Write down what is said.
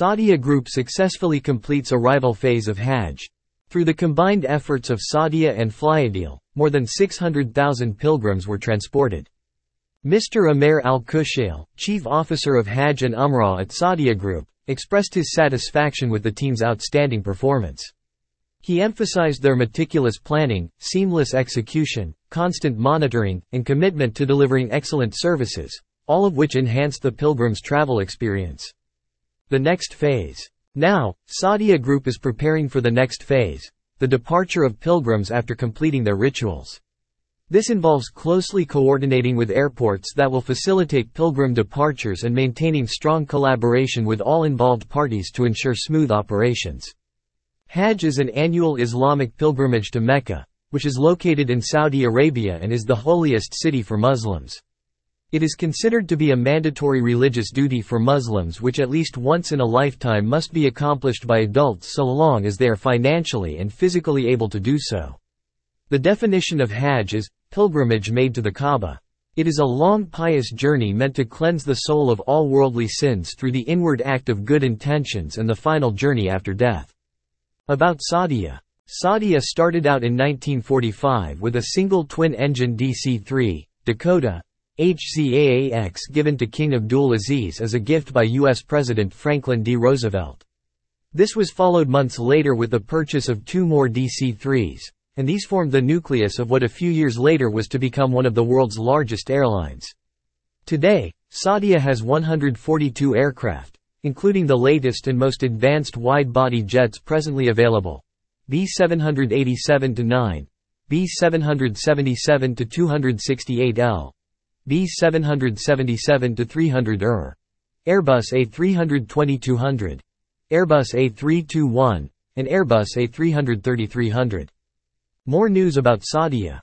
Saudia Group successfully completes arrival phase of Hajj. Through the combined efforts of Saudia and Flyadeal, more than 600,000 pilgrims were transported. Mr. Amer Al-Kushail, chief officer of Hajj and Umrah at Saudia Group, expressed his satisfaction with the team's outstanding performance. He emphasized their meticulous planning, seamless execution, constant monitoring, and commitment to delivering excellent services, all of which enhanced the pilgrim's travel experience. The next phase. Now, Saudia Group is preparing for the next phase, the departure of pilgrims after completing their rituals. This involves closely coordinating with airports that will facilitate pilgrim departures and maintaining strong collaboration with all involved parties to ensure smooth operations. Hajj is an annual Islamic pilgrimage to Mecca, which is located in Saudi Arabia and is the holiest city for Muslims. It is considered to be a mandatory religious duty for Muslims which at least once in a lifetime must be accomplished by adults so long as they are financially and physically able to do so. The definition of Hajj is, pilgrimage made to the Kaaba. It is a long pious journey meant to cleanse the soul of all worldly sins through the inward act of good intentions and the final journey after death. About Saudia. Saudia started out in 1945 with a single twin-engine DC-3, Dakota, HZAAX given to King Abdul Aziz as a gift by U.S. President Franklin D. Roosevelt. This was followed months later with the purchase of two more DC-3s, and these formed the nucleus of what a few years later was to become one of the world's largest airlines. Today, Saudia has 142 aircraft, including the latest and most advanced wide-body jets presently available. B787-9, B777-268L, B777-300ER, Airbus A320-200, Airbus A321, and Airbus A330-300. More news about Saudia.